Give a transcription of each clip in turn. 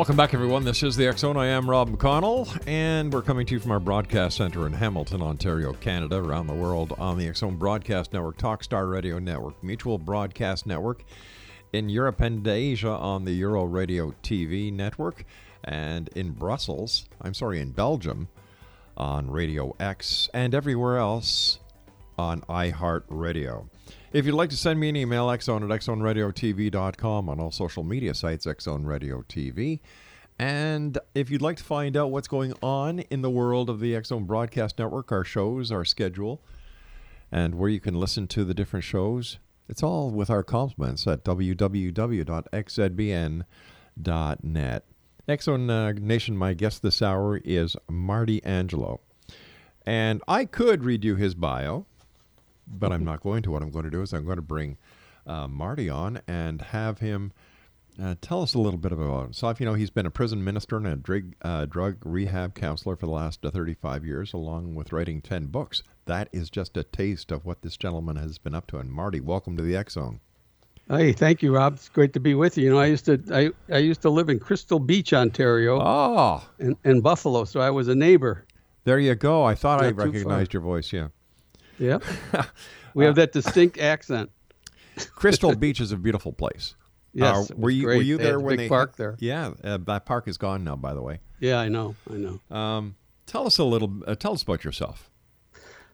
Welcome back, everyone. This is the Zone. I am Rob McConnell, and we're coming to you from our broadcast center in Hamilton, Ontario, Canada, around the world on the Zone Broadcast Network, Talkstar Radio Network, Mutual Broadcast Network, in Europe and Asia on the Euro Radio TV network, and in Brussels, I'm sorry, in Belgium on Radio X, and everywhere else on iHeartRadio. If you'd like to send me an email, xzone at xzoneradiotv.com on all social media sites, Xzone Radio TV. And if you'd like to find out what's going on in the world of the X Zone Broadcast Network, our shows, our schedule, and where you can listen to the different shows, it's all with our compliments at www.xzbn.net. X Zone uh, Nation, my guest this hour is Marty Angelo. And I could read you his bio, but I'm not going to. What I'm going to do is I'm going to bring uh, Marty on and have him uh, tell us a little bit about himself. You know, he's been a prison minister and a drug, uh, drug rehab counselor for the last uh, 35 years, along with writing 10 books. That is just a taste of what this gentleman has been up to. And Marty, welcome to the X Zone. Hey, thank you, Rob. It's great to be with you. You know, I used to I, I used to live in Crystal Beach, Ontario, Oh, and, and Buffalo, so I was a neighbor. there you go. I thought I Not far. recognized your voice. Yeah. Yeah, we have that distinct accent. Crystal Beach is a beautiful place. Yes, Uh, were you were you They there when big they park there? Yeah, uh, that park is gone now, by the way. Yeah, I know, I know. Um, tell us a little. Uh, tell us about yourself.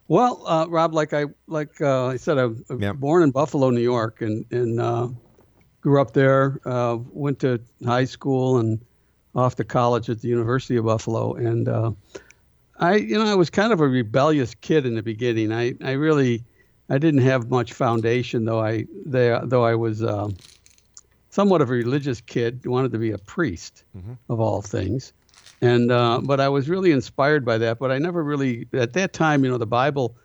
Well, uh, Rob, like I like uh, I said, I was Yeah. born in Buffalo, New York, and and uh, grew up there. Uh, went to high school and off to college at the University of Buffalo. And uh, I, you know, I was kind of a rebellious kid in the beginning. I I really I didn't have much foundation, though I they, though I was um, somewhat of a religious kid. Wanted to be a priest of all things and uh, but I was really inspired by that. But I never really at that time, you know, the Bible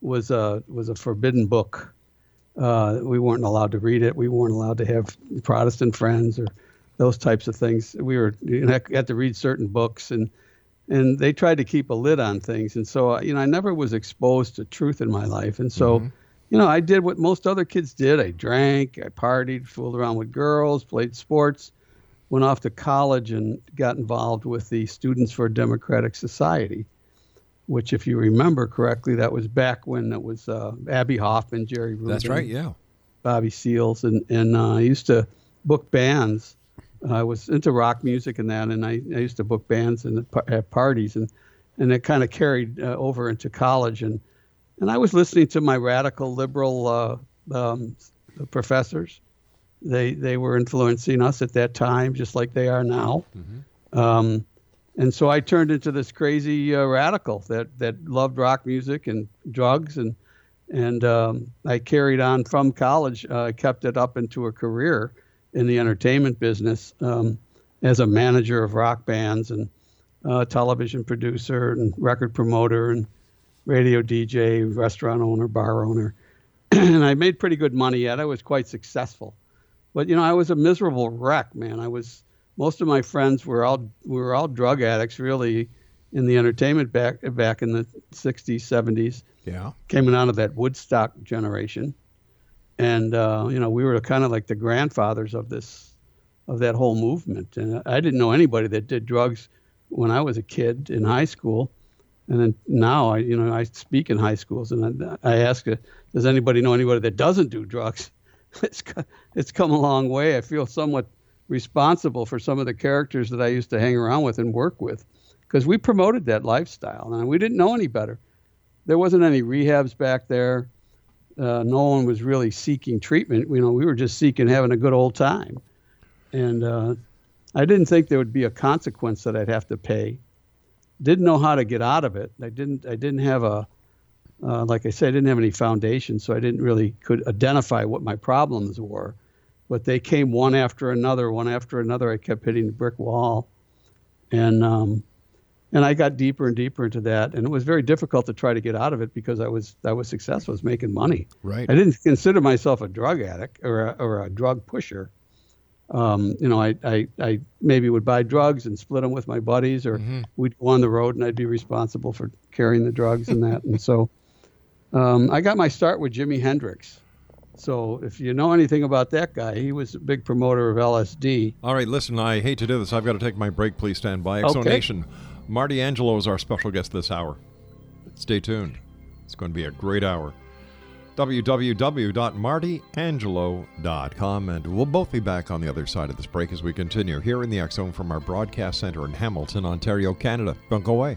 was a was a forbidden book. Uh, we weren't allowed to read it. We weren't allowed to have Protestant friends or those types of things. We were you know, had to read certain books and and they tried to keep a lid on things. And so you know, I never was exposed to truth in my life. And so. You know, I did what most other kids did. I drank, I partied, fooled around with girls, played sports, went off to college and got involved with the Students for a Democratic Society, which, if you remember correctly, that was back when it was uh, Abbie Hoffman, Jerry Rubin, That's right. Yeah. Bobby Seals, and and uh, I used to book bands. I was into rock music and that, and I, I used to book bands and at parties, and and it kind of carried uh, over into college, and and I was listening to my radical liberal uh, um, professors. They they were influencing us at that time, just like they are now. Um, and so I turned into this crazy uh, radical that that loved rock music and drugs and and um, I carried on from college. Uh, I kept it up into a career in the entertainment business um, as a manager of rock bands and uh, television producer and record promoter and radio DJ, restaurant owner, bar owner, and I made pretty good money yet. I was quite successful, but you know, I was a miserable wreck, man. I was most of my friends were all we were all drug addicts, really, in the entertainment back back in the '60s, '70s Yeah. coming out of that Woodstock generation, and uh, you know we were kind of like the grandfathers of this, of that whole movement. And I didn't know anybody that did drugs when I was a kid in high school, and then now I you know I speak in high schools and I, I ask, uh, does anybody know anybody that doesn't do drugs? It's it's come a long way. I feel somewhat responsible for some of the characters that I used to hang around with and work with, because we promoted that lifestyle and we didn't know any better there wasn't any rehabs back there. Uh, no one was really seeking treatment. You know, we were just seeking having a good old time, and uh, I didn't think there would be a consequence that I'd have to pay. Didn't know how to get out of it. I didn't. I didn't have a, uh, like I said, I didn't have any foundation, so I didn't really could identify what my problems were. But they came one after another, one after another. I kept hitting the brick wall, and um, and I got deeper and deeper into that, and it was very difficult to try to get out of it because I was I was successful, I was making money. Right. I didn't consider myself a drug addict or a, or a drug pusher. Um, you know, I, I I maybe would buy drugs and split them with my buddies, or we'd go on the road and I'd be responsible for carrying the drugs and that. and so, um, I got my start with Jimi Hendrix. So if you know anything about that guy, he was a big promoter of LSD. All right, listen, I hate to do this. I've got to take my break. Please stand by. X Zone Nation. Okay. Marty Angelo is our special guest this hour. Stay tuned. It's going to be a great hour. www.martyangelo.com, and we'll both be back on the other side of this break as we continue here in the Zone from our broadcast center in Hamilton, Ontario, Canada. Don't go away.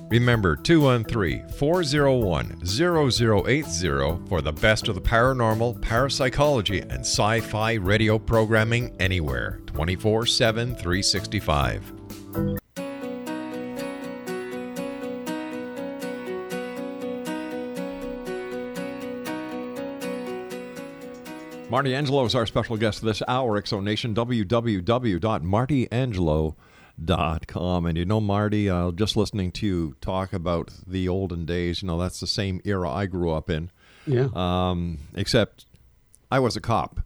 Remember 213 401 0080 for the best of the paranormal, parapsychology, and sci fi radio programming anywhere 24 7 365. Marty Angelo is our special guest this hour. X Zone Nation, www.martyangelo.com. And you know, Marty, uh, just listening to you talk about the olden days, you know, that's the same era I grew up in. Yeah. Um, except I was a cop.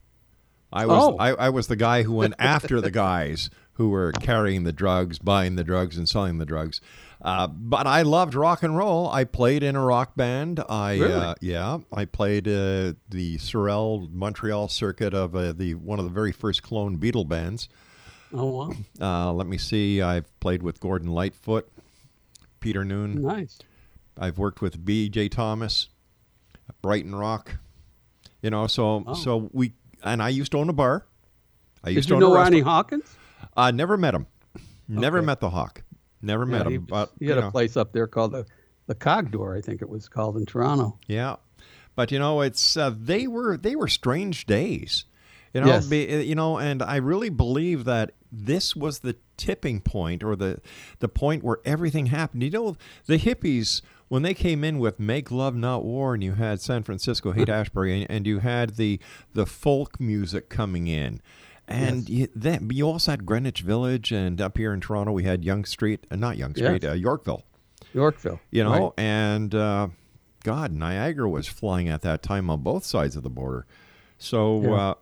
I was Oh. I, I was the guy who went after the guys who were carrying the drugs, buying the drugs, and selling the drugs. Uh, but I loved rock and roll. I played in a rock band. I Really? uh, yeah, I played uh, the Sorel Montreal circuit of uh, the one of the very first clone Beatle bands. Oh wow. Uh, let me see. I've played with Gordon Lightfoot, Peter Noone. Nice. I've worked with B.J. Thomas, Brighton Rock. You know, so Oh. so we and I used to own a bar. I used Did to you own know a Ronnie. Hawkins? Uh, never met him. Never Okay. met the Hawk. Never met Yeah, he, him. But he had a know, place up there called the the Coq d'Or, I think it was called in Toronto. Yeah, but you know, it's uh, they were they were strange days. You know, Yes. be, you know, and I really believe that this was the tipping point or the the point where everything happened. You know, the hippies when they came in with "Make Love Not War" and you had San Francisco Haight Ashbury and, and you had the the folk music coming in. And you, then you also had Greenwich Village, and up here in Toronto, we had Yonge Street, uh, not Yonge Street, Yes. uh, Yorkville. Yorkville. You know, right? and uh, God, Niagara was flying at that time on both sides of the border. So, Yeah.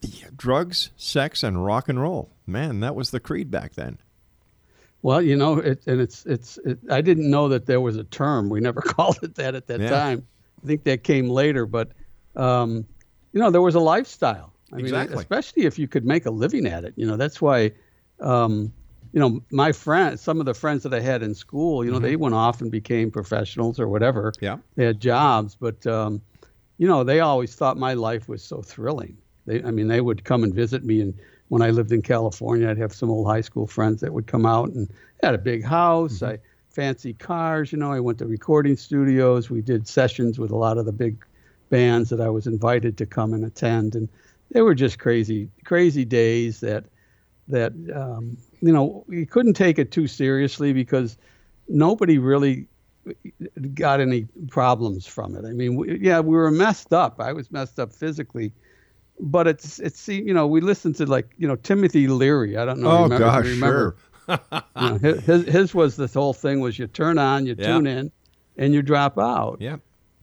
Yeah, drugs, sex, and rock and roll. Man, that was the creed back then. Well, you know, it, and it's it's. It, I didn't know that there was a term. We never called it that at that Yeah. time. I think that came later, but um, you know, there was a lifestyle. I Exactly. mean, especially if you could make a living at it. You know, that's why. Um, you know, my friends, some of the friends that I had in school, you know, they went off and became professionals or whatever. Yeah. They had jobs, but um, you know, they always thought my life was so thrilling. They, I mean, they would come and visit me, and when I lived in California, I'd have some old high school friends that would come out and I had a big house, I fancy cars. You know, I went to recording studios. We did sessions with a lot of the big bands that I was invited to come and attend, and they were just crazy, crazy days that that um, you know you couldn't take it too seriously because nobody really got any problems from it. I mean, we, yeah, we were messed up. I was messed up physically, but it's it's you know we listened to like you know Timothy Leary. I don't know. Oh, remember, gosh, remember, you know, his his- was this whole thing was you turn on, you Yeah. tune in, and you drop out. Yeah.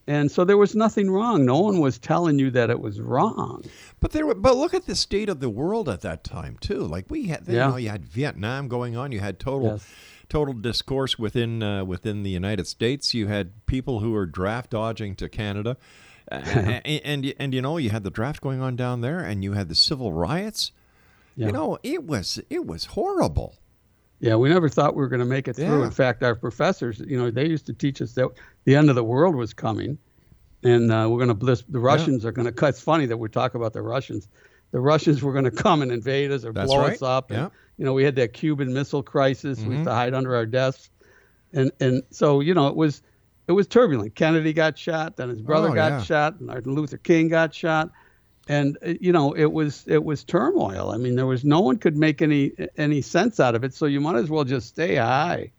And so there was nothing wrong. No one was telling you that it was wrong. But there, were- but look at the state of the world at that time too. Like we had, you Yeah. know, you had Vietnam going on. You had total, Yes. total discourse within uh, within the United States. You had people who were draft dodging to Canada, and, and and you know you had the draft going on down there, and you had the civil riots. Yeah. You know, it was it was horrible. Yeah, we never thought we were going to make it through. Yeah. In fact, our professors, you know, they used to teach us that the end of the world was coming, and uh, we're going to bliss. The Russians are going to. Cut. It's funny that we talk about the Russians. The Russians were going to come and invade us or That's blow right. us up. And, Yeah. You know, we had that Cuban Missile Crisis. We Mm-hmm. used to hide under our desks, and and so you know it was it was turbulent. Kennedy got shot, then his brother Oh, got yeah. shot, and Martin Luther King got shot. And uh, you know it was it was turmoil. I mean there was no one could make any any sense out of it. So you might as well just stay high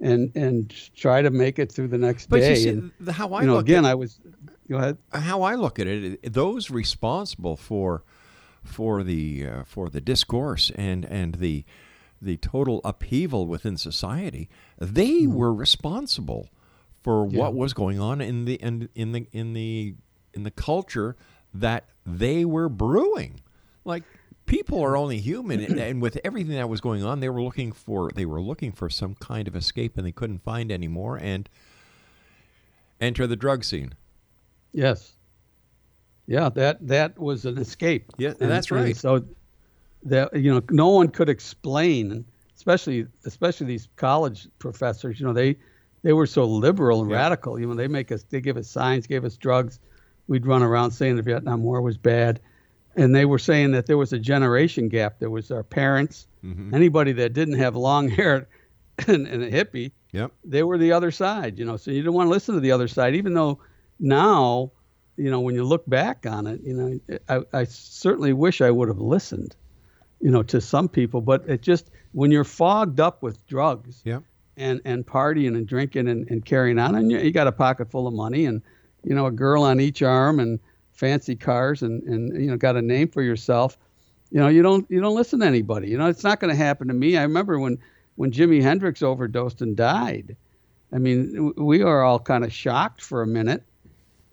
and and try to make it through the next But day. you see, and how I you know look again at, i was go ahead. How I look at it, it- those responsible for for the uh, for the discourse and and the the total upheaval within society, they were responsible for what was going on in the in, in the in the in the culture that they were brewing. Like people are only human, and, and with everything that was going on, they were looking for they were looking for some kind of escape, and they couldn't find any more. And enter the drug scene. yes yeah that that was an escape Yeah, And- that's right. so that you know no one could explain especially especially these college professors you know they they were so liberal and Yeah. radical you know they make us they give us signs gave us drugs we'd run around saying the vietnam war was bad and they were saying that there was a generation gap there was our parents Mm-hmm. anybody that didn't have long hair and, and a hippie Yep. they were the other side, you know. So you didn't want to listen to the other side, even though now, you know, when you look back on it, you know, I, I certainly wish I would have listened, you know, to some people. But it just when you're fogged up with drugs Yep. And and partying and drinking and, and carrying on, and you, you got a pocket full of money and you know a girl on each arm and fancy cars and and you know got a name for yourself, you know, you don't you don't listen to anybody. You know, it's not going to happen to me. I remember when when Jimi Hendrix overdosed and died. I mean, we were all kind of shocked for a minute,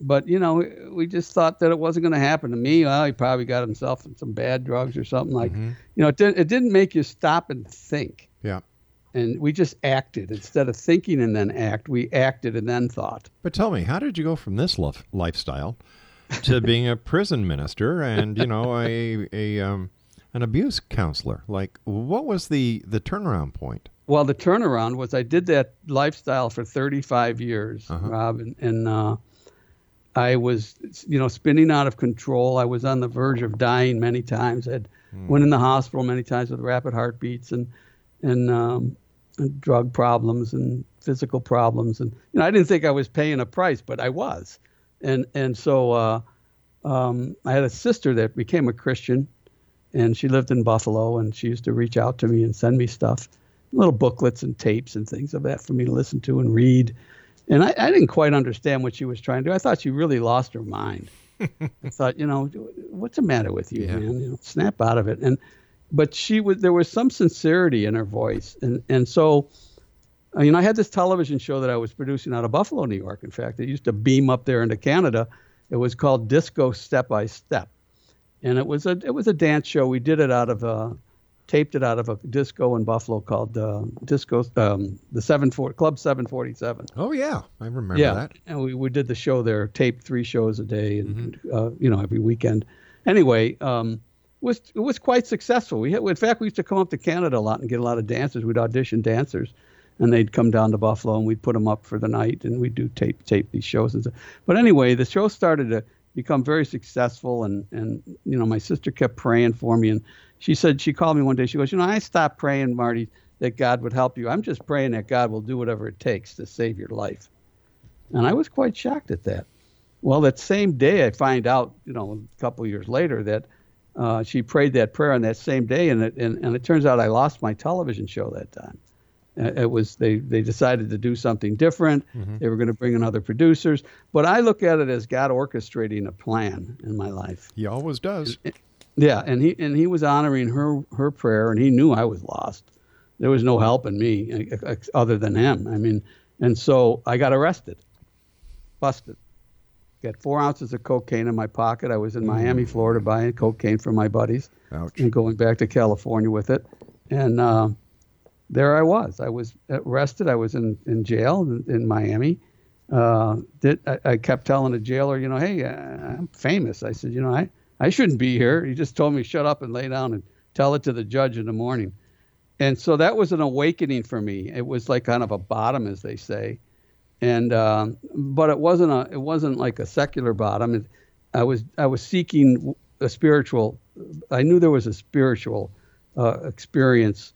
but you know, we just thought that it wasn't going to happen to me. Well, he probably got himself in some bad drugs or something like. Mm-hmm. You know, it didn't it didn't make you stop and think. And we just acted instead of thinking and then act. We acted and then thought. But tell me, how did you go from this lif- lifestyle to being a prison minister and you know a a um, an abuse counselor? Like, what was the the turnaround point? Well, the turnaround was I did that lifestyle for 35 years, Rob, and, and uh, I was, you know, spinning out of control. I was on the verge of dying many times. I had went in the hospital many times with rapid heartbeats and and, um, drug problems and physical problems. And you know, I didn't think I was paying a price, but I was. And and so uh, um, I had a sister that became a Christian, and she lived in Buffalo, and she used to reach out to me and send me stuff, little booklets and tapes and things of that for me to listen to and read. And I, I didn't quite understand what she was trying to do. I thought she really lost her mind. I thought, you know, what's the matter with you, Yeah. man? You know, snap out of it. And but she was there was some sincerity in her voice, and and so. I mean, I had this television show that I was producing out of Buffalo, New York. In fact, it used to beam up there into Canada. It was called Disco Step by Step, and it was a it was a dance show. We did it out of uh, taped it out of a disco in Buffalo called uh, Disco um, the seven four Club Seven Forty Seven. Oh yeah, I remember yeah, that. and we, we did the show there, taped three shows a day, and uh, you know every weekend. Anyway, um, was it was quite successful. We had, in fact we used to come up to Canada a lot and get a lot of dancers. We'd audition dancers, and they'd come down to Buffalo and we'd put them up for the night, and we'd do tape tape these shows and stuff. But anyway, the show started to become very successful, and and you know my sister kept praying for me, and she said she called me one day. She goes, you know, I stopped praying, Marty, that God would help you. I'm just praying that God will do whatever it takes to save your life. And I was quite shocked at that. Well, that same day, I find out, you know, a couple years later, that uh, she prayed that prayer on that same day, and it, and, and it turns out I lost my television show that time. Uh, It was they they decided to do something different. They were going to bring in other producers, but I look at it as God orchestrating a plan in my life. He always does. Yeah, and he and he was honoring her her prayer, and he knew I was lost. There was no help in me other than him. I mean, and so I got arrested, busted. Got four ounces of cocaine in my pocket. I was in Miami, Florida, buying cocaine for my buddies Ouch. and going back to California with it. And uh, there I was. I was arrested. I was in, in jail in, in Miami. Uh, did, I, I kept telling the jailer, you know, hey, uh, I'm famous. I said, you know, I, I shouldn't be here. He just told me shut up and lay down and tell it to the judge in the morning. And so that was an awakening for me. It was like kind of a bottom, as they say. And um, but it wasn't a it wasn't like a secular bottom. It, I was I was seeking a spiritual. I knew there was a spiritual uh, experience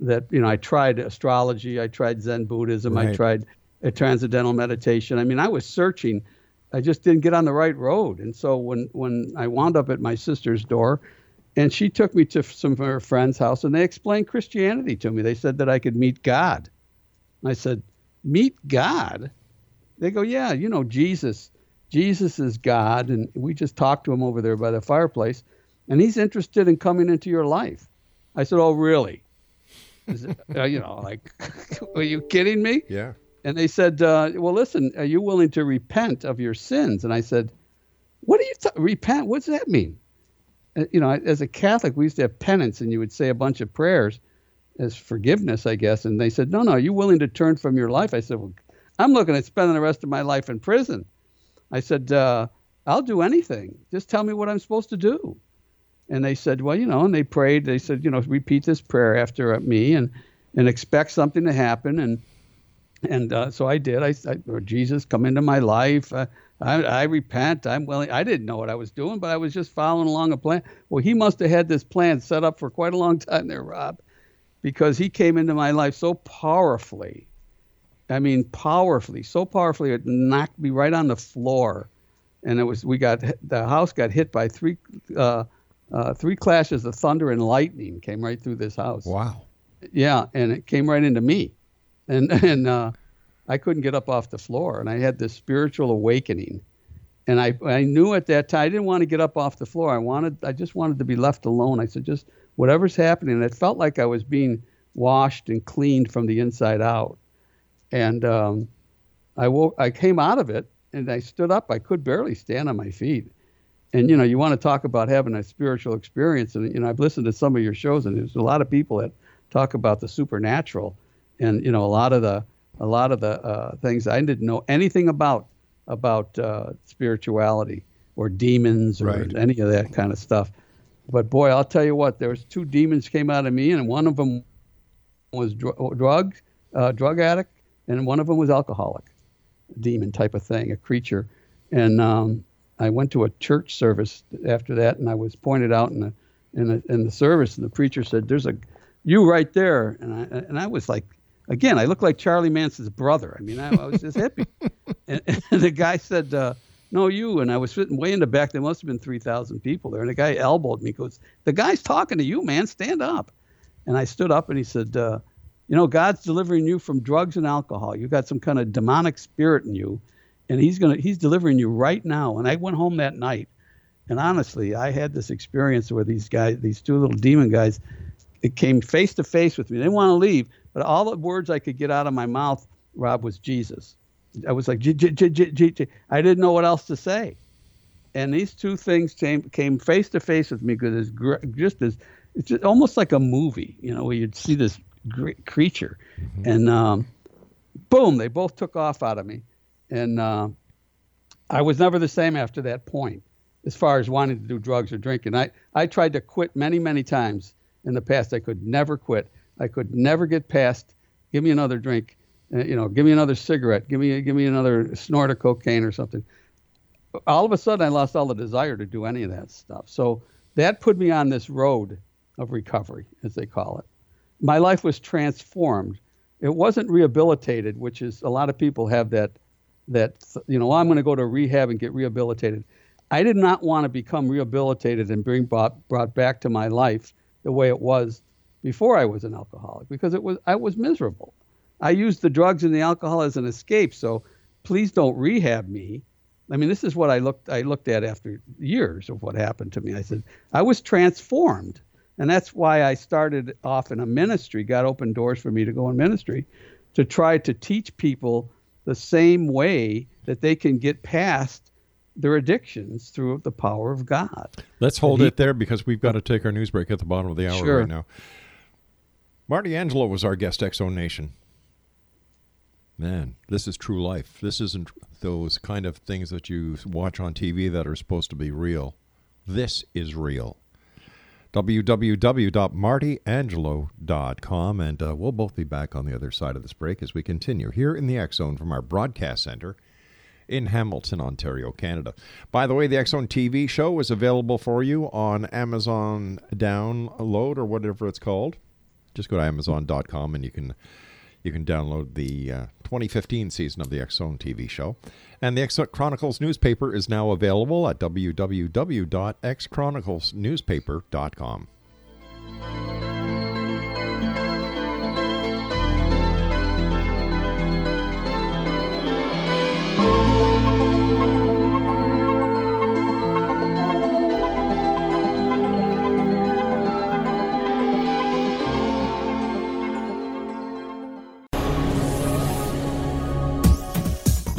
that you know I tried astrology, I tried Zen Buddhism, I tried a transcendental meditation. I mean, I was searching. I just didn't get on the right road. And so when when I wound up at my sister's door, and she took me to some of her friends' house, and they explained Christianity to me. They said that I could meet God. And I said, "Meet God?" They go, "Yeah, you know Jesus. Jesus is God, and we just talked to him over there by the fireplace, and he's interested in coming into your life." I said, "Oh, really?" It, uh, you know, like, are you kidding me? Yeah. And they said, uh, "Well, listen, are you willing to repent of your sins?" And I said, "What do you t- repent? What's that mean?" Uh, You know, as a Catholic, we used to have penance, and you would say a bunch of prayers as forgiveness, I guess. And they said, "No, no, are you willing to turn from your life?" I said, "Well, I'm looking at spending the rest of my life in prison." I said, uh, "I'll do anything. Just tell me what I'm supposed to do." And they said, "Well, you know," and they prayed. They said, "You know, repeat this prayer after uh, me, and and expect something to happen." And and uh, so I did. I, Jesus, come into my life. Uh, I, I repent. I'm willing. I didn't know what I was doing, but I was just following along a plan. Well, he must have had this plan set up for quite a long time there, Rob, because he came into my life so powerfully. I mean, powerfully, so powerfully, it knocked me right on the floor, and it was we got the house got hit by three uh, uh, three clashes of thunder and lightning came right through this house. Wow. Yeah, and it came right into me, and and uh, I couldn't get up off the floor, and I had this spiritual awakening, and I I knew at that time I didn't want to get up off the floor. I wanted I just wanted to be left alone. I said just whatever's happening. It felt like I was being washed and cleaned from the inside out, and um, I woke I came out of it and I stood up. I could barely stand on my feet. And you know, you want to talk about having a spiritual experience, and you know, I've listened to some of your shows, and there's a lot of people that talk about the supernatural, and you know, a lot of the a lot of the uh, things I didn't know anything about about uh, spirituality or demons or Right. any of that kind of stuff. But boy, I'll tell you what, there was two demons came out of me, and one of them was dr- drug uh, drug addict, and one of them was alcoholic, demon type of thing, a creature. And um, I went to a church service after that, and I was pointed out in the in the, in the service, and the preacher said, "There's a you right there," and I and I was like, again, I look like Charlie Manson's brother. I mean, I, I was just hippie, and, and the guy said, uh, no, you. And I was sitting way in the back. There must have been 3,000 people there. And the guy elbowed me. Goes, the guy's talking to you, man. Stand up. And I stood up and he said, uh, you know, God's delivering you from drugs and alcohol. You got some kind of demonic spirit in you, and He's gonna He's delivering you right now. And I went home that night, and honestly, I had this experience where these guys, these two little demon guys, it came face to face with me. They didn't want to leave, but all the words I could get out of my mouth, Rob, was Jesus. I was like, I didn't know what else to say. And these two things came came face to face with me because it's gr- just as it's just almost like a movie, you know, where you'd see this great creature, and um, boom, they both took off out of me, and uh, I was never the same after that point, as far as wanting to do drugs or drinking. I I tried to quit many many times in the past. I could never quit. I could never get past. Give me another drink, Uh, you know. Give me another cigarette. Give me give me another snort of cocaine or something. All of a sudden, I lost all the desire to do any of that stuff. So that put me on this road of recovery, as they call it my life was transformed. It wasn't rehabilitated, which is a lot of people have that that you know oh, I'm going to go to rehab and get rehabilitated. I did not want to become rehabilitated and bring brought, brought back to my life the way it was before I was an alcoholic because it was I was miserable. I used the drugs and the alcohol as an escape. So please don't rehab me. I mean, this is what I looked I looked at after years of what happened to me. I said I was transformed. And that's why I started off in a ministry, got open doors for me to go in ministry, to try to teach people the same way that they can get past their addictions through the power of God. Let's hold he- it there because we've got to take our news break at the bottom of the hour Sure. right now. Marty Angelo was our guest, X Zone Nation. Man, this is true life. This isn't those kind of things that you watch on TV that are supposed to be real. This is real. www.martyangelo.com, and uh, we'll both be back on the other side of this break as we continue here in the X Zone from our broadcast center in Hamilton, Ontario, Canada. By the way, the Zone TV show is available for you on Amazon Download or whatever it's called. Just go to Amazon.com and you can you can download the uh, 2015 season of the Zone TV show. And the X Chronicles newspaper is now available at www.xchroniclesnewspaper.com.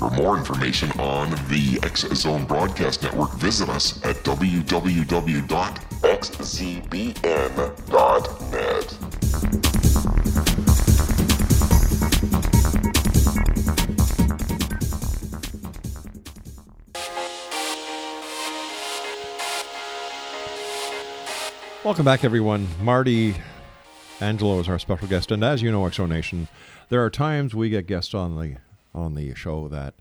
For more information on the X Zone Broadcast Network, visit us at www.xzbn.net. Welcome back, everyone. Marty Angelo is our special guest, and as you know, X Zone Nation, there are times we get guests on the on the show that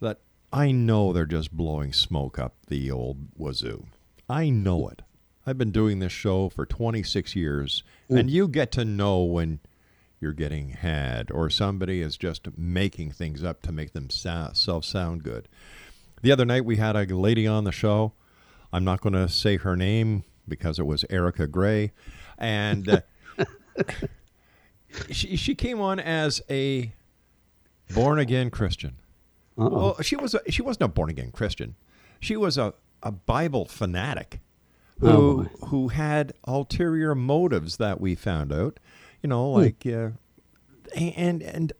that I know they're just blowing smoke up the old wazoo. I know it. I've been doing this show for 26 years, and you get to know when you're getting had or somebody is just making things up to make themselves sound good. The other night we had a lady on the show. I'm not going to say her name because it was Erica Gray, and uh, she she came on as a born again Christian. Well, she was a, she wasn't a born again Christian. She was a, a Bible fanatic who Oh, who had ulterior motives that we found out. You know, like uh, and and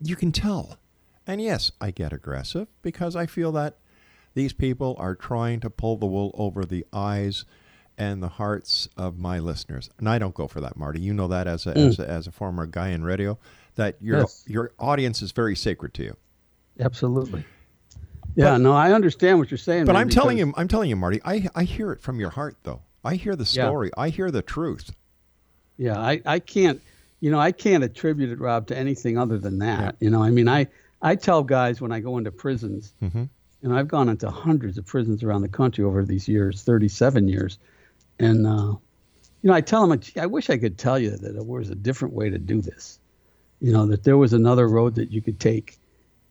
you can tell. And yes, I get aggressive because I feel that these people are trying to pull the wool over the eyes and the hearts of my listeners. And I don't go for that, Marty. You know that as a, as, a as a former guy in radio, that your Yes. your audience is very sacred to you. Absolutely. Yeah, no, I understand what you're saying. But man, I'm telling you, I'm telling you, Marty. I I hear it from your heart, though. I hear the Yeah. story. I hear the truth. Yeah, I, I can't, you know, I can't attribute it, Rob, to anything other than that. You know, I mean, I, I tell guys when I go into prisons, Mhm. and I've gone into hundreds of prisons around the country over these years, 37 years, and uh, you know, I tell them, I wish I could tell you that there was a different way to do this. You know, that there was another road that you could take,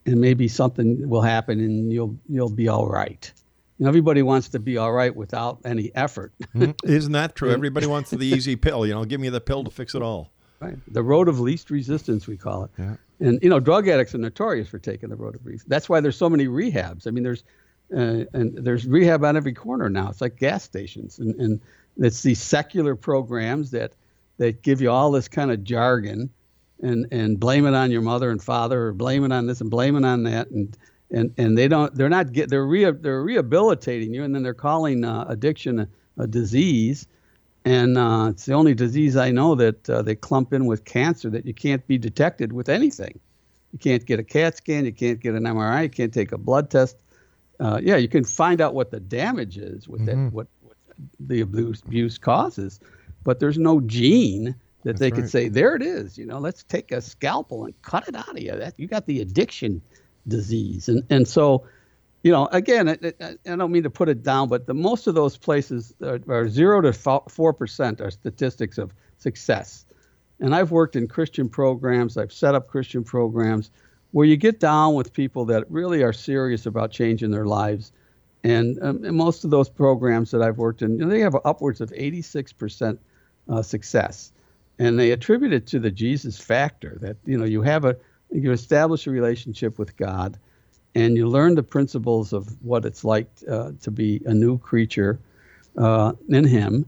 and maybe something will happen, and you'll you'll be all right. You know, everybody wants to be all right without any effort. Mhm. Isn't that true? Everybody wants the easy pill. You know, give me the pill to fix it all. Right. The road of least resistance, we call it. Yeah. And you know, drug addicts are notorious for taking the road of least That's why there's so many rehabs. I mean, there's uh, and there's rehab on every corner now. It's like gas stations, and and it's these secular programs that that give you all this kind of jargon, and and blame it on your mother and father, or blame it on this and blame it on that, and and and they don't. They're not get. They're re, they're rehabilitating you, and then they're calling uh, addiction a, a disease and uh, it's the only disease I know that uh, they clump in with cancer that you can't be detected with anything. You can't get a CAT scan, you can't get an MRI, you can't take a blood test. Uh, yeah, you can find out what the damage is, what that, what, what the abuse, abuse causes, but there's no gene that they could right. say there it is. You know, let's take a scalpel and cut it out of you. That you got the addiction disease, and and so you know, again, it, it, I don't mean to put it down, but the most of those places are, are zero to four percent are statistics of success. And I've worked in Christian programs. I've set up Christian programs where you get down with people that really are serious about changing their lives. And, um, and most of those programs that I've worked in, you know, they have upwards of 86 percent uh, success, and they attribute it to the Jesus factor that you know you have a you establish a relationship with God and you learn the principles of what it's like uh, to be a new creature uh, in Him,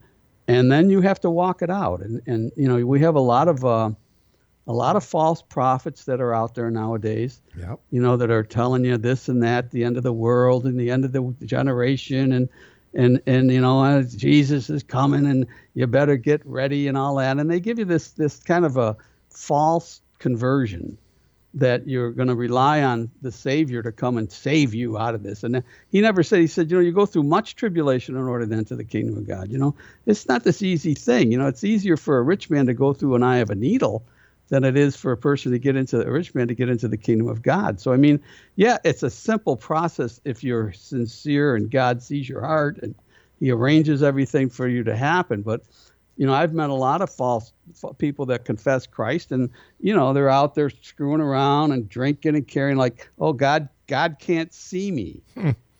and then you have to walk it out. And and you know we have a lot of uh, a lot of false prophets that are out there nowadays. Yep. You know that are telling you this and that, the end of the world and the end of the generation, and and and you know uh, Jesus is coming, and you better get ready and all that. And they give you this this kind of a false conversion that you're going to rely on the Savior to come and save you out of this. And he never said, he said, you know, you go through much tribulation in order then to enter the kingdom of God. You know, it's not this easy thing. You know, it's easier for a rich man to go through an eye of a needle than it is for a person to get into the rich man to get into the kingdom of God. So, I mean, yeah, it's a simple process if you're sincere and God sees your heart and he arranges everything for you to happen. But you know, I've met a lot of false people that confess Christ, and you know, they're out there screwing around and drinking and carrying like, oh God, God can't see me,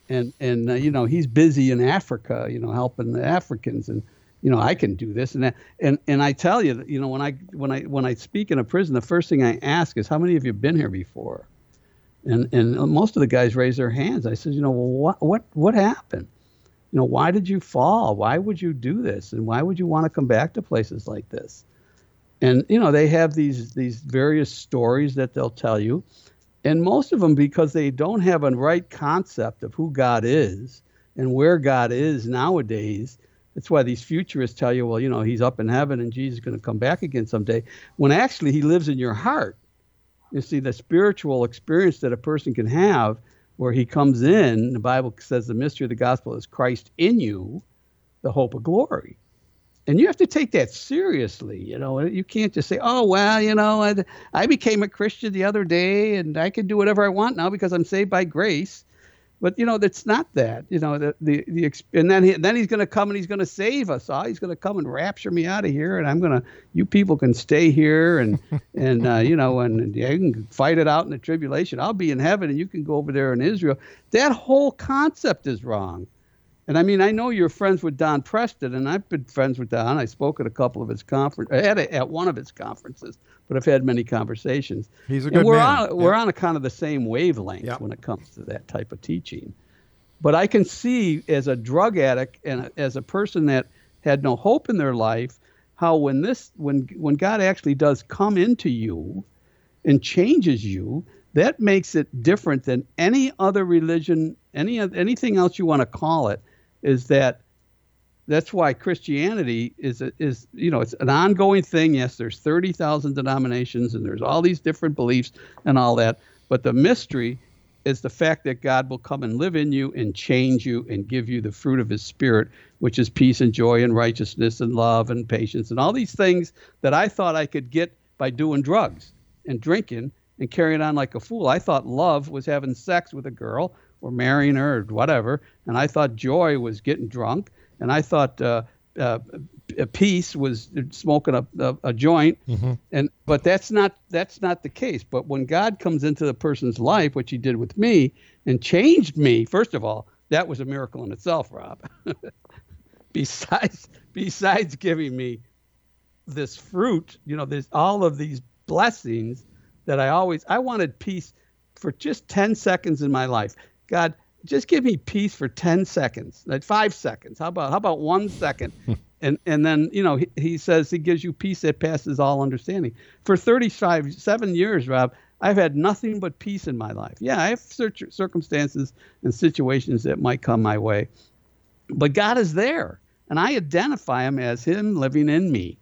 and and uh, you know, He's busy in Africa, you know, helping the Africans, and you know, I can do this and that, and and I tell you, that, you know, when I when I when I speak in a prison, the first thing I ask is, how many of you have been here before? And and most of the guys raise their hands. I said, you know, well, what what what happened? you know why did you fall why would you do this and why would you want to come back to places like this and you know they have these these various stories that they'll tell you and most of them because they don't have a right concept of who god is and where god is nowadays that's why these futurists tell you well you know he's up in heaven and jesus is going to come back again someday when actually he lives in your heart you see the spiritual experience that a person can have where he comes in, the Bible says the mystery of the gospel is Christ in you, the hope of glory. And you have to take that seriously. You know, you can't just say, oh, well, you know, I, I became a Christian the other day and I can do whatever I want now because I'm saved by grace. But, you know, that's not that. You know, the, the, the and then, he, then he's going to come and he's going to save us all. He's going to come and rapture me out of here. And I'm going to, you people can stay here and, and uh, you know, and, and you can fight it out in the tribulation. I'll be in heaven and you can go over there in Israel. That whole concept is wrong. And I mean, I know you're friends with Don Preston, and I've been friends with Don. I spoke at a couple of his conference, at, a, at one of his conferences, but I've had many conversations. He's a and good we're man. On, We're Yeah. on a kind of the same wavelength Yeah. when it comes to that type of teaching. But I can see as a drug addict and as a person that had no hope in their life, how when this when when God actually does come into you and changes you, that makes it different than any other religion, any anything else you want to call it, is that that's why Christianity is is you know it's an ongoing thing. Yes, there's thirty thousand denominations and there's all these different beliefs and all that, but the mystery is the fact that God will come and live in you and change you and give you the fruit of his spirit, which is peace and joy and righteousness and love and patience and all these things that I thought I could get by doing drugs and drinking and carrying on like a fool. I thought love was having sex with a girl or marrying her or whatever. And I thought joy was getting drunk. And I thought uh, uh, peace was smoking a, a, a joint. Mm-hmm. And but that's not that's not the case. But when God comes into the person's life, which He did with me, and changed me, first of all, that was a miracle in itself, Rob. besides besides giving me this fruit, you know, there's all of these blessings that I always I wanted peace for just 10 seconds in my life. God, just give me peace for 10 seconds, like 5 seconds. How about how about 1 second? Hmm. and and then, you know, he, he says he gives you peace that passes all understanding. For 35 7 years, Rob, I've had nothing but peace in my life. Yeah, I have circumstances and situations that might come my way. But God is there, and I identify him as him living in me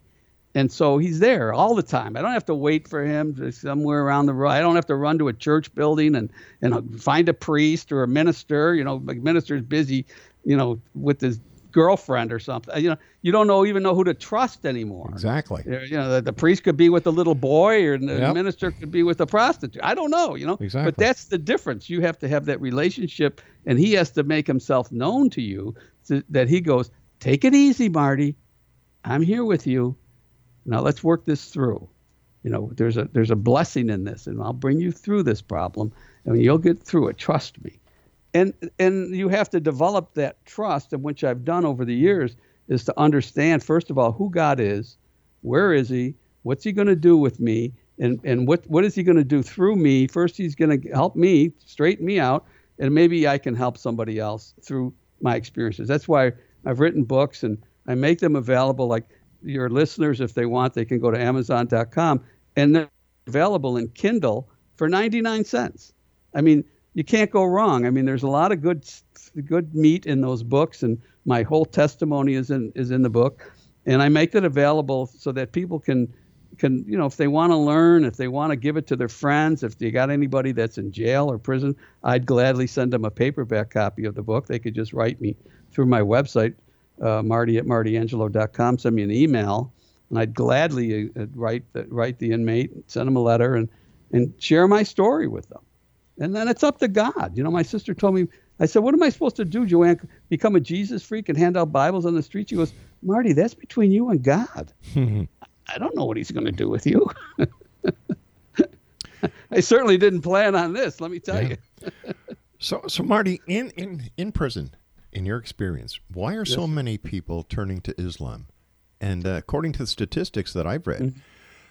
and so he's there all the time. I don't have to wait for him somewhere around the road. I don't have to run to a church building and and uh, find a priest or a minister. You know, the minister's busy, you know, with his girlfriend or something. You know, you don't know even know who to trust anymore. Exactly. You know, the, the priest could be with the little boy, or the yep. minister could be with a prostitute. I don't know. You know. Exactly. But that's the difference. You have to have that relationship, and he has to make himself known to you, so that he goes, "Take it easy, Marty. I'm here with you." Now let's work this through. You know, there's a there's a blessing in this, and I'll bring you through this problem, and you'll get through it. Trust me. And and you have to develop that trust, and which I've done over the years, is to understand first of all who God is, where is He, what's He going to do with me, and and what what is He going to do through me? First, He's going to help me straighten me out, and maybe I can help somebody else through my experiences. That's why I've written books and I make them available. Like your listeners, if they want, they can go to Amazon.com and they're available in Kindle for 99 cents. I mean, you can't go wrong. I mean, there's a lot of good good meat in those books, and my whole testimony is in is in the book, and I make it available so that people can can you know if they want to learn, if they want to give it to their friends, if they got anybody that's in jail or prison, I'd gladly send them a paperback copy of the book. They could just write me through my website, uh, Marty at martyangelo.com. Send me an email, and I'd gladly uh, write the, write the inmate, send them a letter, and and share my story with them. And then it's up to God. You know, my sister told me, I said, "What am I supposed to do, Joanne? Become a Jesus freak and hand out Bibles on the street?" She goes, "Marty, that's between you and God. I don't know what He's going to do with you." I certainly didn't plan on this. Let me tell yeah. you. so, so Marty, in in in prison, in your experience, why are yes. so many people turning to Islam? And uh, according to the statistics that I've read, mm-hmm.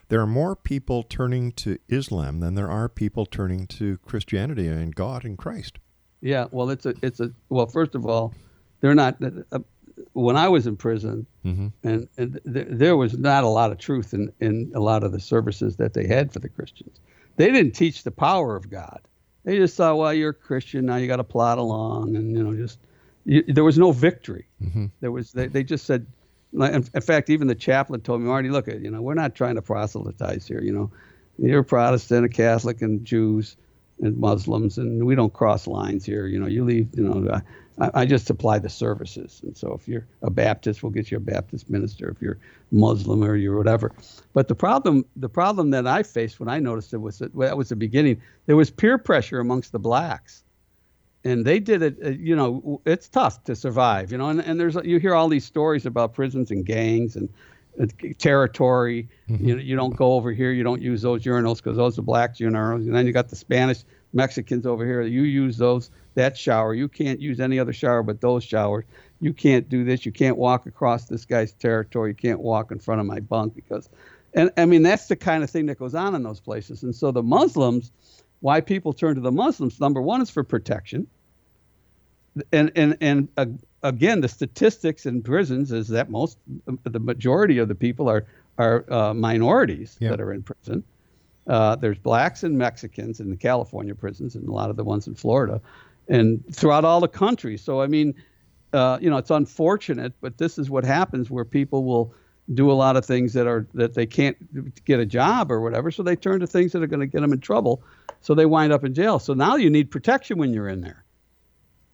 there are more people turning to Islam than there are people turning to Christianity and God and Christ. Yeah, well, it's a, it's a, well, first of all, they're not. Uh, when I was in prison, mm-hmm. and, and th- there was not a lot of truth in, in a lot of the services that they had for the Christians. They didn't teach the power of God. They just thought, well, you're a Christian now, you got to plod along, and you know, just you, there was no victory. Mm-hmm. There was they, they just said, in, in, fact, even the chaplain told me, Marty, look, you know, we're not trying to proselytize here. You know, you're a Protestant, a Catholic, and Jews and Muslims, and we don't cross lines here. You know, you leave. You know, I, I just supply the services, and so if you're a Baptist, we'll get you a Baptist minister. If you're Muslim or you're whatever. But the problem, the problem that I faced when I noticed it was that well, that was the beginning. There was peer pressure amongst the blacks and they did it. Uh, you know, it's tough to survive. You know, and, and there's you hear all these stories about prisons and gangs and uh, territory. Mm-hmm. You know, you don't go over here. You don't use those urinals because those are black urinals. And then you got the Spanish Mexicans over here. You use those that shower. You can't use any other shower but those showers. You can't do this. You can't walk across this guy's territory. You can't walk in front of my bunk because, and I mean that's the kind of thing that goes on in those places. And so the Muslims why people turn to the Muslims, number one is for protection. And, and, and uh, again, the statistics in prisons is that most, the majority of the people are, are uh, minorities yeah. that are in prison. Uh, there's blacks and Mexicans in the California prisons and a lot of the ones in Florida and throughout all the country. So, I mean, uh, you know, it's unfortunate, but this is what happens where people will do a lot of things that are that they can't get a job or whatever. So they turn to things that are going to get them in trouble. So they wind up in jail. So now you need protection when you're in there.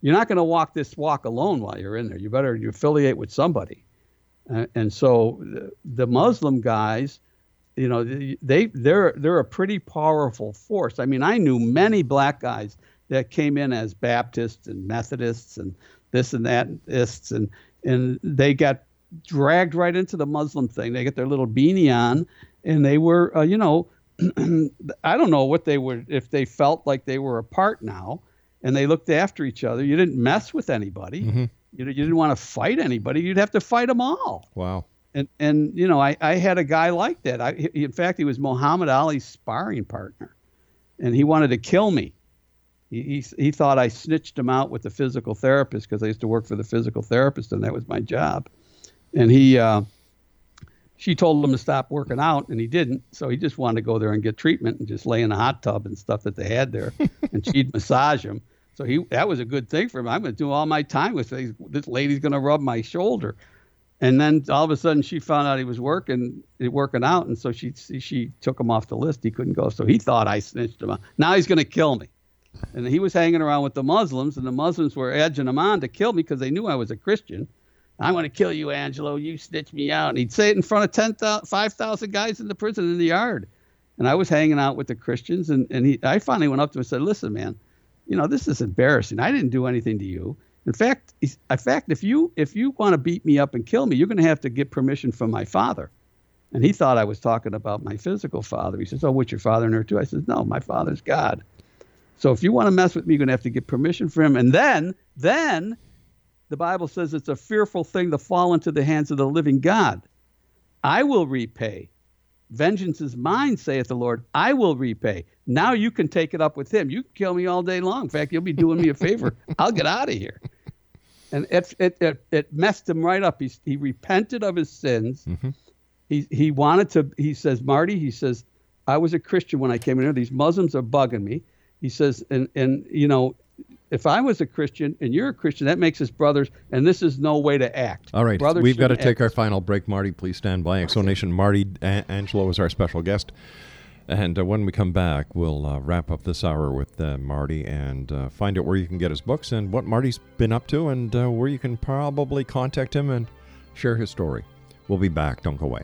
You're not going to walk this walk alone while you're in there. You better you affiliate with somebody. Uh, and so the, the Muslim guys, you know, they they're they're a pretty powerful force. I mean, I knew many black guys that came in as Baptists and Methodists and this and that and and they got dragged right into the Muslim thing. They get their little beanie on, and they were, uh, you know, I don't know what they were if they felt like they were apart now, and they looked after each other. You didn't mess with anybody. Mm-hmm. You, you didn't want to fight anybody. You'd have to fight them all. Wow. And and you know, I, I had a guy like that. I, he, in fact, he was Muhammad Ali's sparring partner, and he wanted to kill me. He, he, he thought I snitched him out with the physical therapist because I used to work for the physical therapist, and that was my job and he uh, she told him to stop working out and he didn't. So he just wanted to go there and get treatment and just lay in a hot tub and stuff that they had there. And she'd massage him. So he that was a good thing for him. I'm going to do all my time with this, this lady's going to rub my shoulder. And then all of a sudden she found out he was working working out and so she she took him off the list. He couldn't go. So he thought i snitched him out. Now he's going to kill me. And he was hanging around with the muslims and the muslims were edging him on to kill me because they knew i was a christian I'm going to kill you, Angelo. You stitch me out. And he'd say it in front of 10, 5,000 guys in the prison in the yard. And I was hanging out with the Christians, and, and he, I finally went up to him and said, Listen, man, you know, this is embarrassing. I didn't do anything to you. In fact, in fact, if you if you want to beat me up and kill me, you're going to have to get permission from my father. And he thought I was talking about my physical father. He says, "Oh, what's your father in there too?" I says, "No, my father's God." So if you want to mess with me, you're going to have to get permission from him. And then, then the Bible says it's a fearful thing to fall into the hands of the living God. I will repay. Vengeance is mine, saith the Lord. I will repay. Now you can take it up with him. You can kill me all day long. In fact, you'll be doing me a favor. I'll get out of here. And it, it, it, it, messed him right up. He, he repented of his sins. Mm-hmm. He, he wanted to, he says, Marty, he says, I was a Christian when I came in here. These Muslims are bugging me. He says, and, and you know, if I was a Christian and you're a Christian, that makes us brothers, and this is no way to act. All right, brothers we've got to take our final break. Marty, please stand by. X Zone Nation Marty a- Angelo is our special guest. And uh, when we come back, we'll uh, wrap up this hour with uh, Marty and uh, find out where you can get his books and what Marty's been up to and uh, where you can probably contact him and share his story. We'll be back. Don't go away.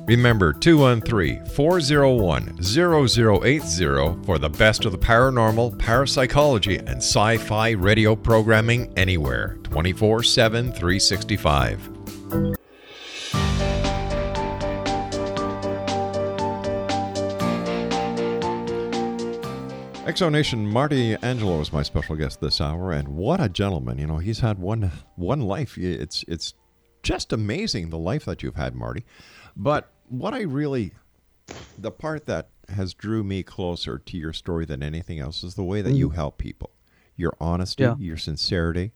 Remember 213 401 0080 for the best of the paranormal, parapsychology, and sci fi radio programming anywhere 24 7 365. X Zone Nation Marty Angelo is my special guest this hour, and what a gentleman! You know, he's had one one life. It's it's just amazing the life that you've had, Marty. But what I really, the part that has drew me closer to your story than anything else is the way that you mm-hmm. help people. Your honesty, Yeah. your sincerity,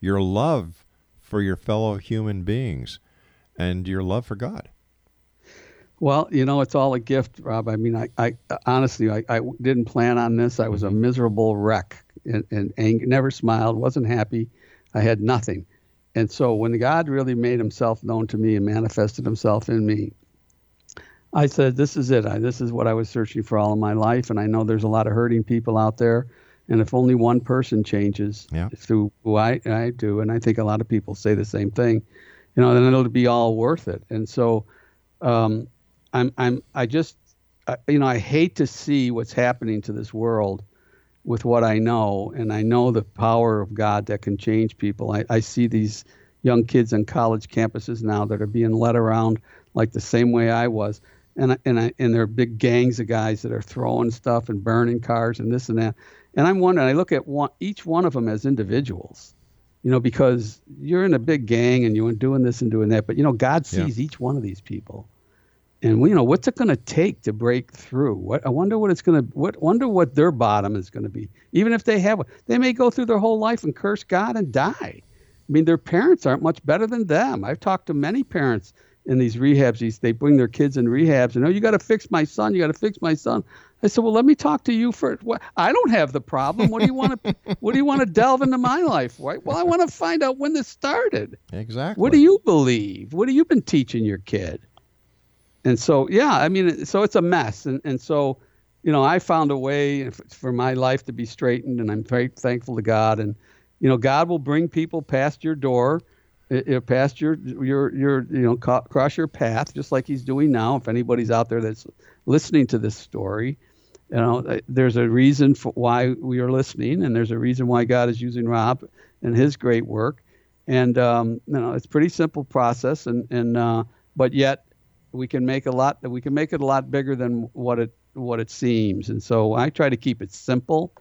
your love for your fellow human beings, and your love for God. Well, you know, it's all a gift, Rob. I mean, I, I honestly, I, I didn't plan on this. I was a mm-hmm. miserable wreck and, and ang- never smiled, wasn't happy. I had nothing. And so when God really made himself known to me and manifested himself in me, I said, this is it. I, this is what I was searching for all of my life. And I know there's a lot of hurting people out there. And if only one person changes Yeah. through who I, I do, and I think a lot of people say the same thing, you know, then it'll be all worth it. And so um, I'm, I'm, I just, I, you know, I hate to see what's happening to this world with what I know, and I know the power of God that can change people. I, I see these young kids on college campuses now that are being led around like the same way I was, and I, and I, and there are big gangs of guys that are throwing stuff and burning cars and this and that. And I'm wondering, I look at one, each one of them as individuals, you know, because you're in a big gang and you're doing this and doing that, but you know, God Yeah. sees each one of these people. And we, you know what's it going to take to break through? What i wonder what it's going to what wonder what their bottom is going to be. Even if they have they may go through their whole life and curse god and die. I mean their parents aren't much better than them. I've talked to many parents in these rehabs these they bring their kids in rehabs and oh you got to fix my son you got to fix my son i said well let me talk to you first what, i don't have the problem what do you want to what do you want to delve into my life right well i want to find out when this started Exactly. what do you believe? What have you been teaching your kid? And so, yeah, I mean, so it's a mess. And, and so, you know, I found a way for my life to be straightened, and I'm very thankful to God. And, you know, God will bring people past your door, past your, your, your, you know, cross your path, just like He's doing now. If anybody's out there that's listening to this story, you know, uh, there's a reason for why we are listening, and there's a reason why God is using Rob and his great work. And um, you know it's pretty simple process and and uh, but yet we can make a lot we can make it a lot bigger than what it what it seems. And so I try to keep it simple.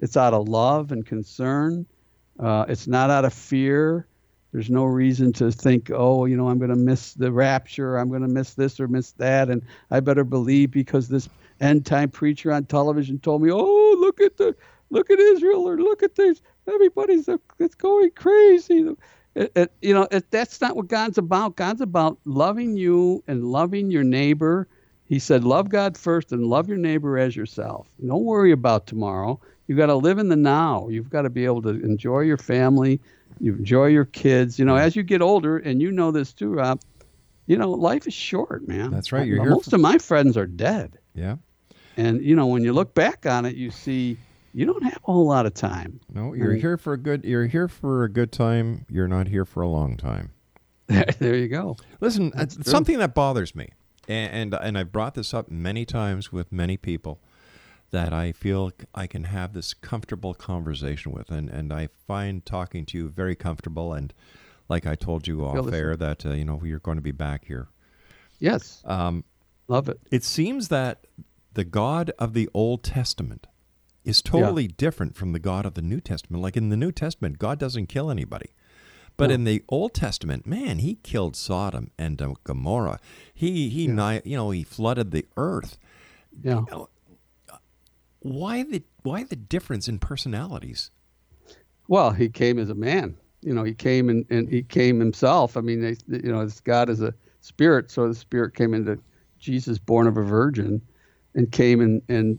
It's out of love and concern. Uh, it's not out of fear there's no reason to think oh you know I'm going to miss the rapture I'm going to miss this or miss that and I better believe because this end time preacher on television told me oh look at the look at Israel or look at this everybody's it's going crazy it, it, you know it, that's not what god's about. God's about loving you and loving your neighbor. He said love god first and love your neighbor as yourself. Don't worry about tomorrow. You've got to live in the now. You've got to be able to enjoy your family you enjoy your kids you know as you get older and you know this too rob you know life is short man That's right, you're here most for- of my friends are dead Yeah. and you know when you look back on it you see you don't have a whole lot of time No, you're here for a good. You're here for a good time. You're not here for a long time. there you go Listen, something that bothers me, and, and and I've brought this up many times with many people that I feel I can have this comfortable conversation with, and and I find talking to you very comfortable. And like I told you off the air, that uh, you know you're going to be back here. Yes. Um, Love it. it seems that the God of the Old Testament is totally different from the God of the New Testament. Like in the New Testament, God doesn't kill anybody. But No. in the Old Testament, man, he killed Sodom and Gomorrah. He he ni- you know, he flooded the earth. Yeah. Why the why the difference in personalities? Well, he came as a man. You know, he came and, and he came himself. I mean, they, you know, this God is a spirit, so the spirit came into Jesus, born of a virgin, and came and and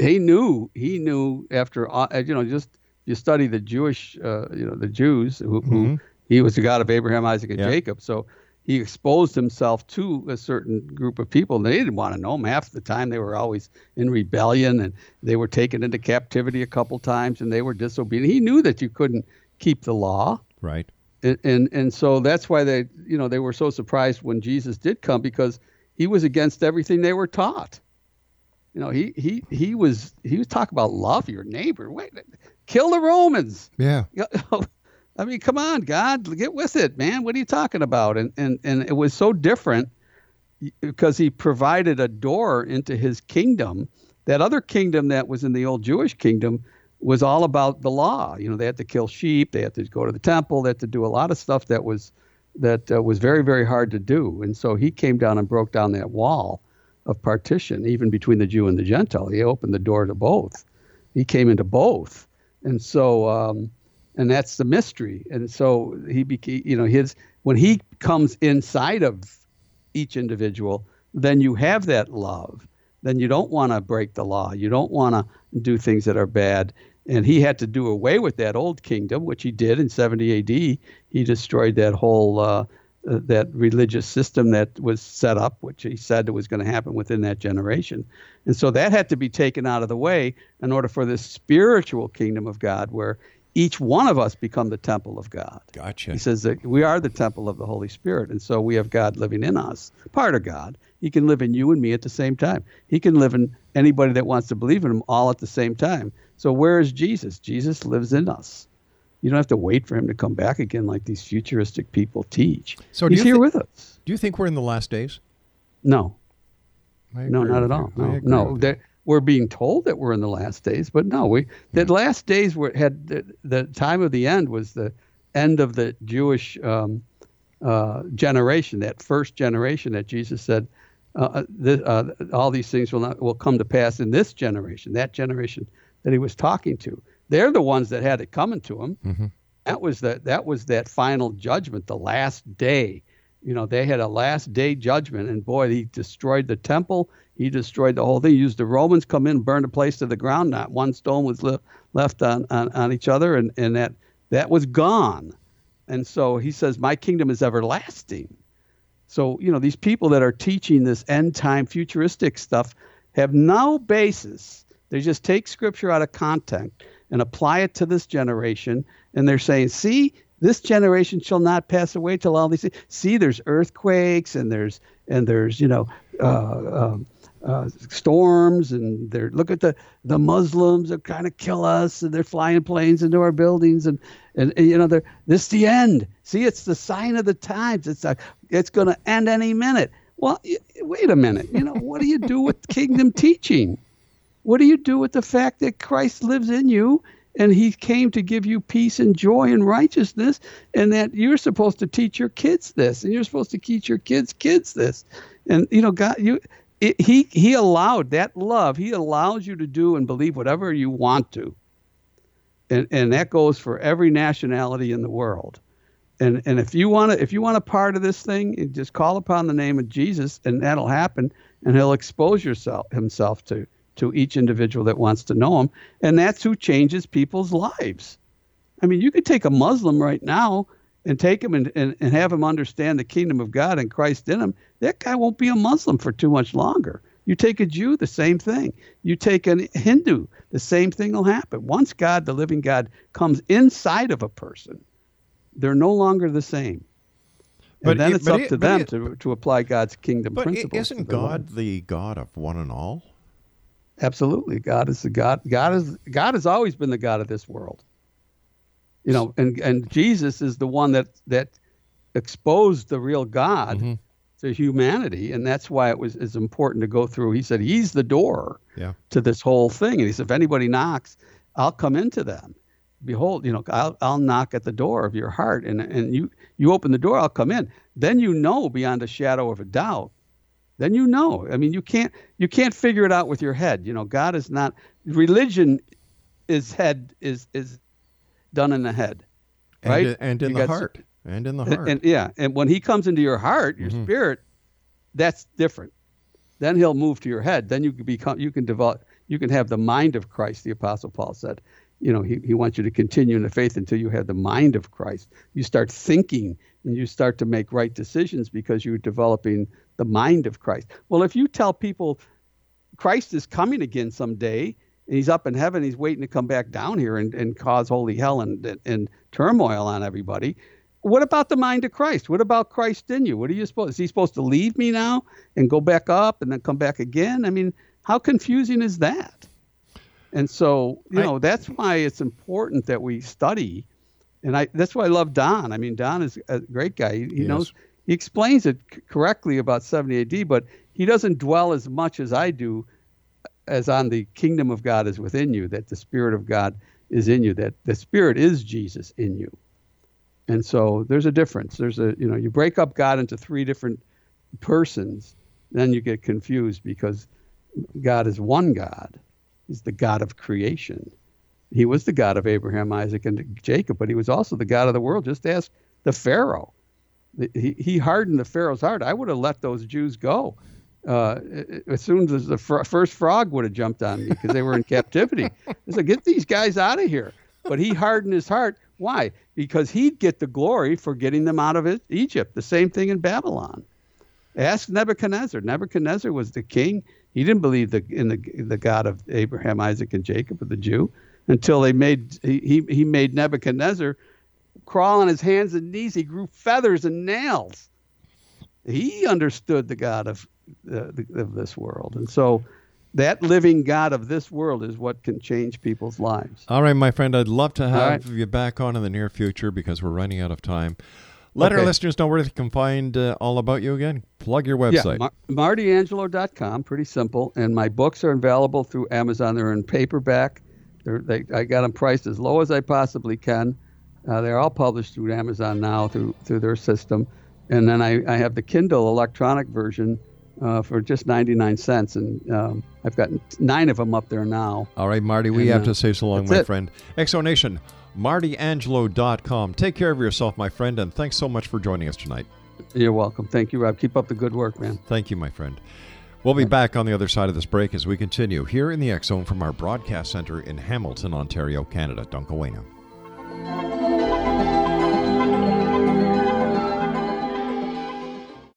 he knew he knew after uh, you know just you study the Jewish uh, you know the Jews who, who he was the God of Abraham, Isaac, and Yeah. Jacob. So he exposed himself to a certain group of people. They didn't want to know him half the time. They were always in rebellion and they were taken into captivity a couple times and they were disobedient. He knew that you couldn't keep the law. Right. And, and and so that's why they you know they were so surprised when Jesus did come because he was against everything they were taught. You know, he he he was he was talking about love your neighbor. Wait, kill the Romans. Yeah. I mean, come on, God, get with it, man. What are you talking about? And and and it was so different because he provided a door into his kingdom. That other kingdom that was in the old Jewish kingdom was all about the law. You know, they had to kill sheep, they had to go to the temple, they had to do a lot of stuff that was that uh, was very very hard to do. And so he came down and broke down that wall of partition, even between the Jew and the Gentile. He opened the door to both. He came into both, and so um, and that's the mystery. And so he became, you know, his when he comes inside of each individual, then you have that love. Then you don't want to break the law. You don't want to do things that are bad. And he had to do away with that old kingdom, which he did in 70 AD. He destroyed that whole uh, uh, that religious system that was set up, which he said was going to happen within that generation. And so that had to be taken out of the way in order for this spiritual kingdom of God, where each one of us become the temple of God. Gotcha. He says that we are the temple of the Holy Spirit, and so we have God living in us, part of God. He can live in you and me at the same time. He can live in anybody that wants to believe in him all at the same time. So where is Jesus? Jesus lives in us. You don't have to wait for him to come back again like these futuristic people teach. So He's you here thi- with us. Do you think we're in the last days? No, no, not at all. No, no. That we're being told that we're in the last days, but no, we the last days were had the, the time of the end was the end of the Jewish um, uh, generation, that first generation that Jesus said, uh, th- uh, all these things will not will come to pass in this generation, that generation that he was talking to. They're the ones that had it coming to them. That was the that was that final judgment, the last day. You know, they had a last day judgment, and boy, he destroyed the temple. He destroyed the whole thing. He used the Romans come in, burn the place to the ground. Not one stone was left left on, on, on each other, and, and that that was gone. And so he says, My kingdom is everlasting. So, you know, these people that are teaching this end time futuristic stuff have no basis. They just take scripture out of context and apply it to this generation. And they're saying, see, this generation shall not pass away till all these things. See, there's earthquakes and there's, and there's, you know, uh, um, uh, storms and they're look at the the Muslims are trying to kill us and they're flying planes into our buildings and and, and, you know they're this is the end. See, it's the sign of the times. It's a, it's going to end any minute. Well, y- wait a minute. You know what do you do with kingdom teaching? What do you do with the fact that Christ lives in you and he came to give you peace and joy and righteousness and that you're supposed to teach your kids this and you're supposed to teach your kids kids this and you know god you it, he he allowed that love he allows you to do and believe whatever you want to. And and that goes for every nationality in the world. And and if you want to if you want a part of this thing just call upon the name of jesus and that'll happen. And he'll expose yourself himself to to each individual that wants to know him. And that's who changes people's lives. I mean you could take a muslim right now and take him and, and, and have him understand the kingdom of god and christ in him that guy won't be a muslim for too much longer you take a jew the same thing you take a hindu the same thing will happen once god the living god comes inside of a person they're no longer the same and But then it- it's up it- to them it- to, to apply god's kingdom But principles isn't to their life. God the God of one and all? Absolutely. God is the God. God is God has always been the God of this world. You know, and and Jesus is the one that that exposed the real God Mm-hmm. to humanity, and that's why it was is important to go through. He said he's the door Yeah. to this whole thing, and he said if anybody knocks, I'll come into them. Behold, you know, I'll I'll knock at the door of your heart, and and you you open the door, I'll come in. Then you know beyond a shadow of a doubt then you know. I mean, you can't you can't figure it out with your head. You know, God is not religion is head is is done in the head, right? i- and in You the heart. And in the heart. And, yeah, and when he comes into your heart, your mm-hmm. spirit, that's different. Then he'll move to your head. Then you can become you can develop you can have the mind of Christ. The apostle Paul said, you know, he, he wants you to continue in the faith until you have the mind of Christ. You start thinking and you start to make right decisions because you're developing the mind of Christ. Well, if you tell people Christ is coming again someday and he's up in heaven, he's waiting to come back down here and, and cause holy hell and, and, turmoil on everybody. What about the mind of Christ? What about Christ in you? What are you supposed? Is he supposed to leave me now and go back up and then come back again? I mean, how confusing is that? And so, you I- know, that's why it's important that we study. And I that's why I love Don. I mean, Don is a great guy. He, he He knows he explains it c- correctly about 70 AD, but he doesn't dwell as much as I do as on the kingdom of God is within you, that the spirit of God is in you, that the spirit is Jesus in you. And so there's a difference. There's a, you know, you break up God into three different persons, then you get confused because God is one God. He's the God of creation. He was the God of Abraham, Isaac, and Jacob, but he was also the God of the world. Just ask the Pharaoh. He, he hardened the Pharaoh's heart. I would have let those Jews go uh, as soon as the fr- first frog would have jumped on me because they were in captivity. I said, "Get these guys out of here!" But he hardened his heart. Why? Because he'd get the glory for getting them out of Egypt. The same thing in Babylon. Ask Nebuchadnezzar. Nebuchadnezzar was the king. He didn't believe the, in the the God of Abraham, Isaac, and Jacob, or the Jew, until they made he he made Nebuchadnezzar crawl on his hands and knees. He grew feathers and nails. He understood the God of uh, the, of this world, and so that living God of this world is what can change people's lives. All right, my friend, I'd love to have right. you back on in the near future because we're running out of time. Let our listeners know where they can find uh, all about you again. Plug your website. Yeah, Mar- martyangelo.com, pretty simple. And my books are available through Amazon. They're in paperback. They're, they, I got them priced as low as I possibly can. Uh, they're all published through Amazon now through through their system. And then I, I have the Kindle electronic version uh, for just 99 cents. And um, I've got nine of them up there now. All right, Marty, we And, have uh, to say so long, my it. friend. X Zone Nation, martyangelo.com. Take care of yourself, my friend, and thanks so much for joining us tonight. You're welcome. Thank you, Rob. Keep up the good work, man. Thank you, my friend. We'll be back on the other side of this break as we continue here in the Zone from our broadcast center in Hamilton, Ontario, Canada. Don't go away now.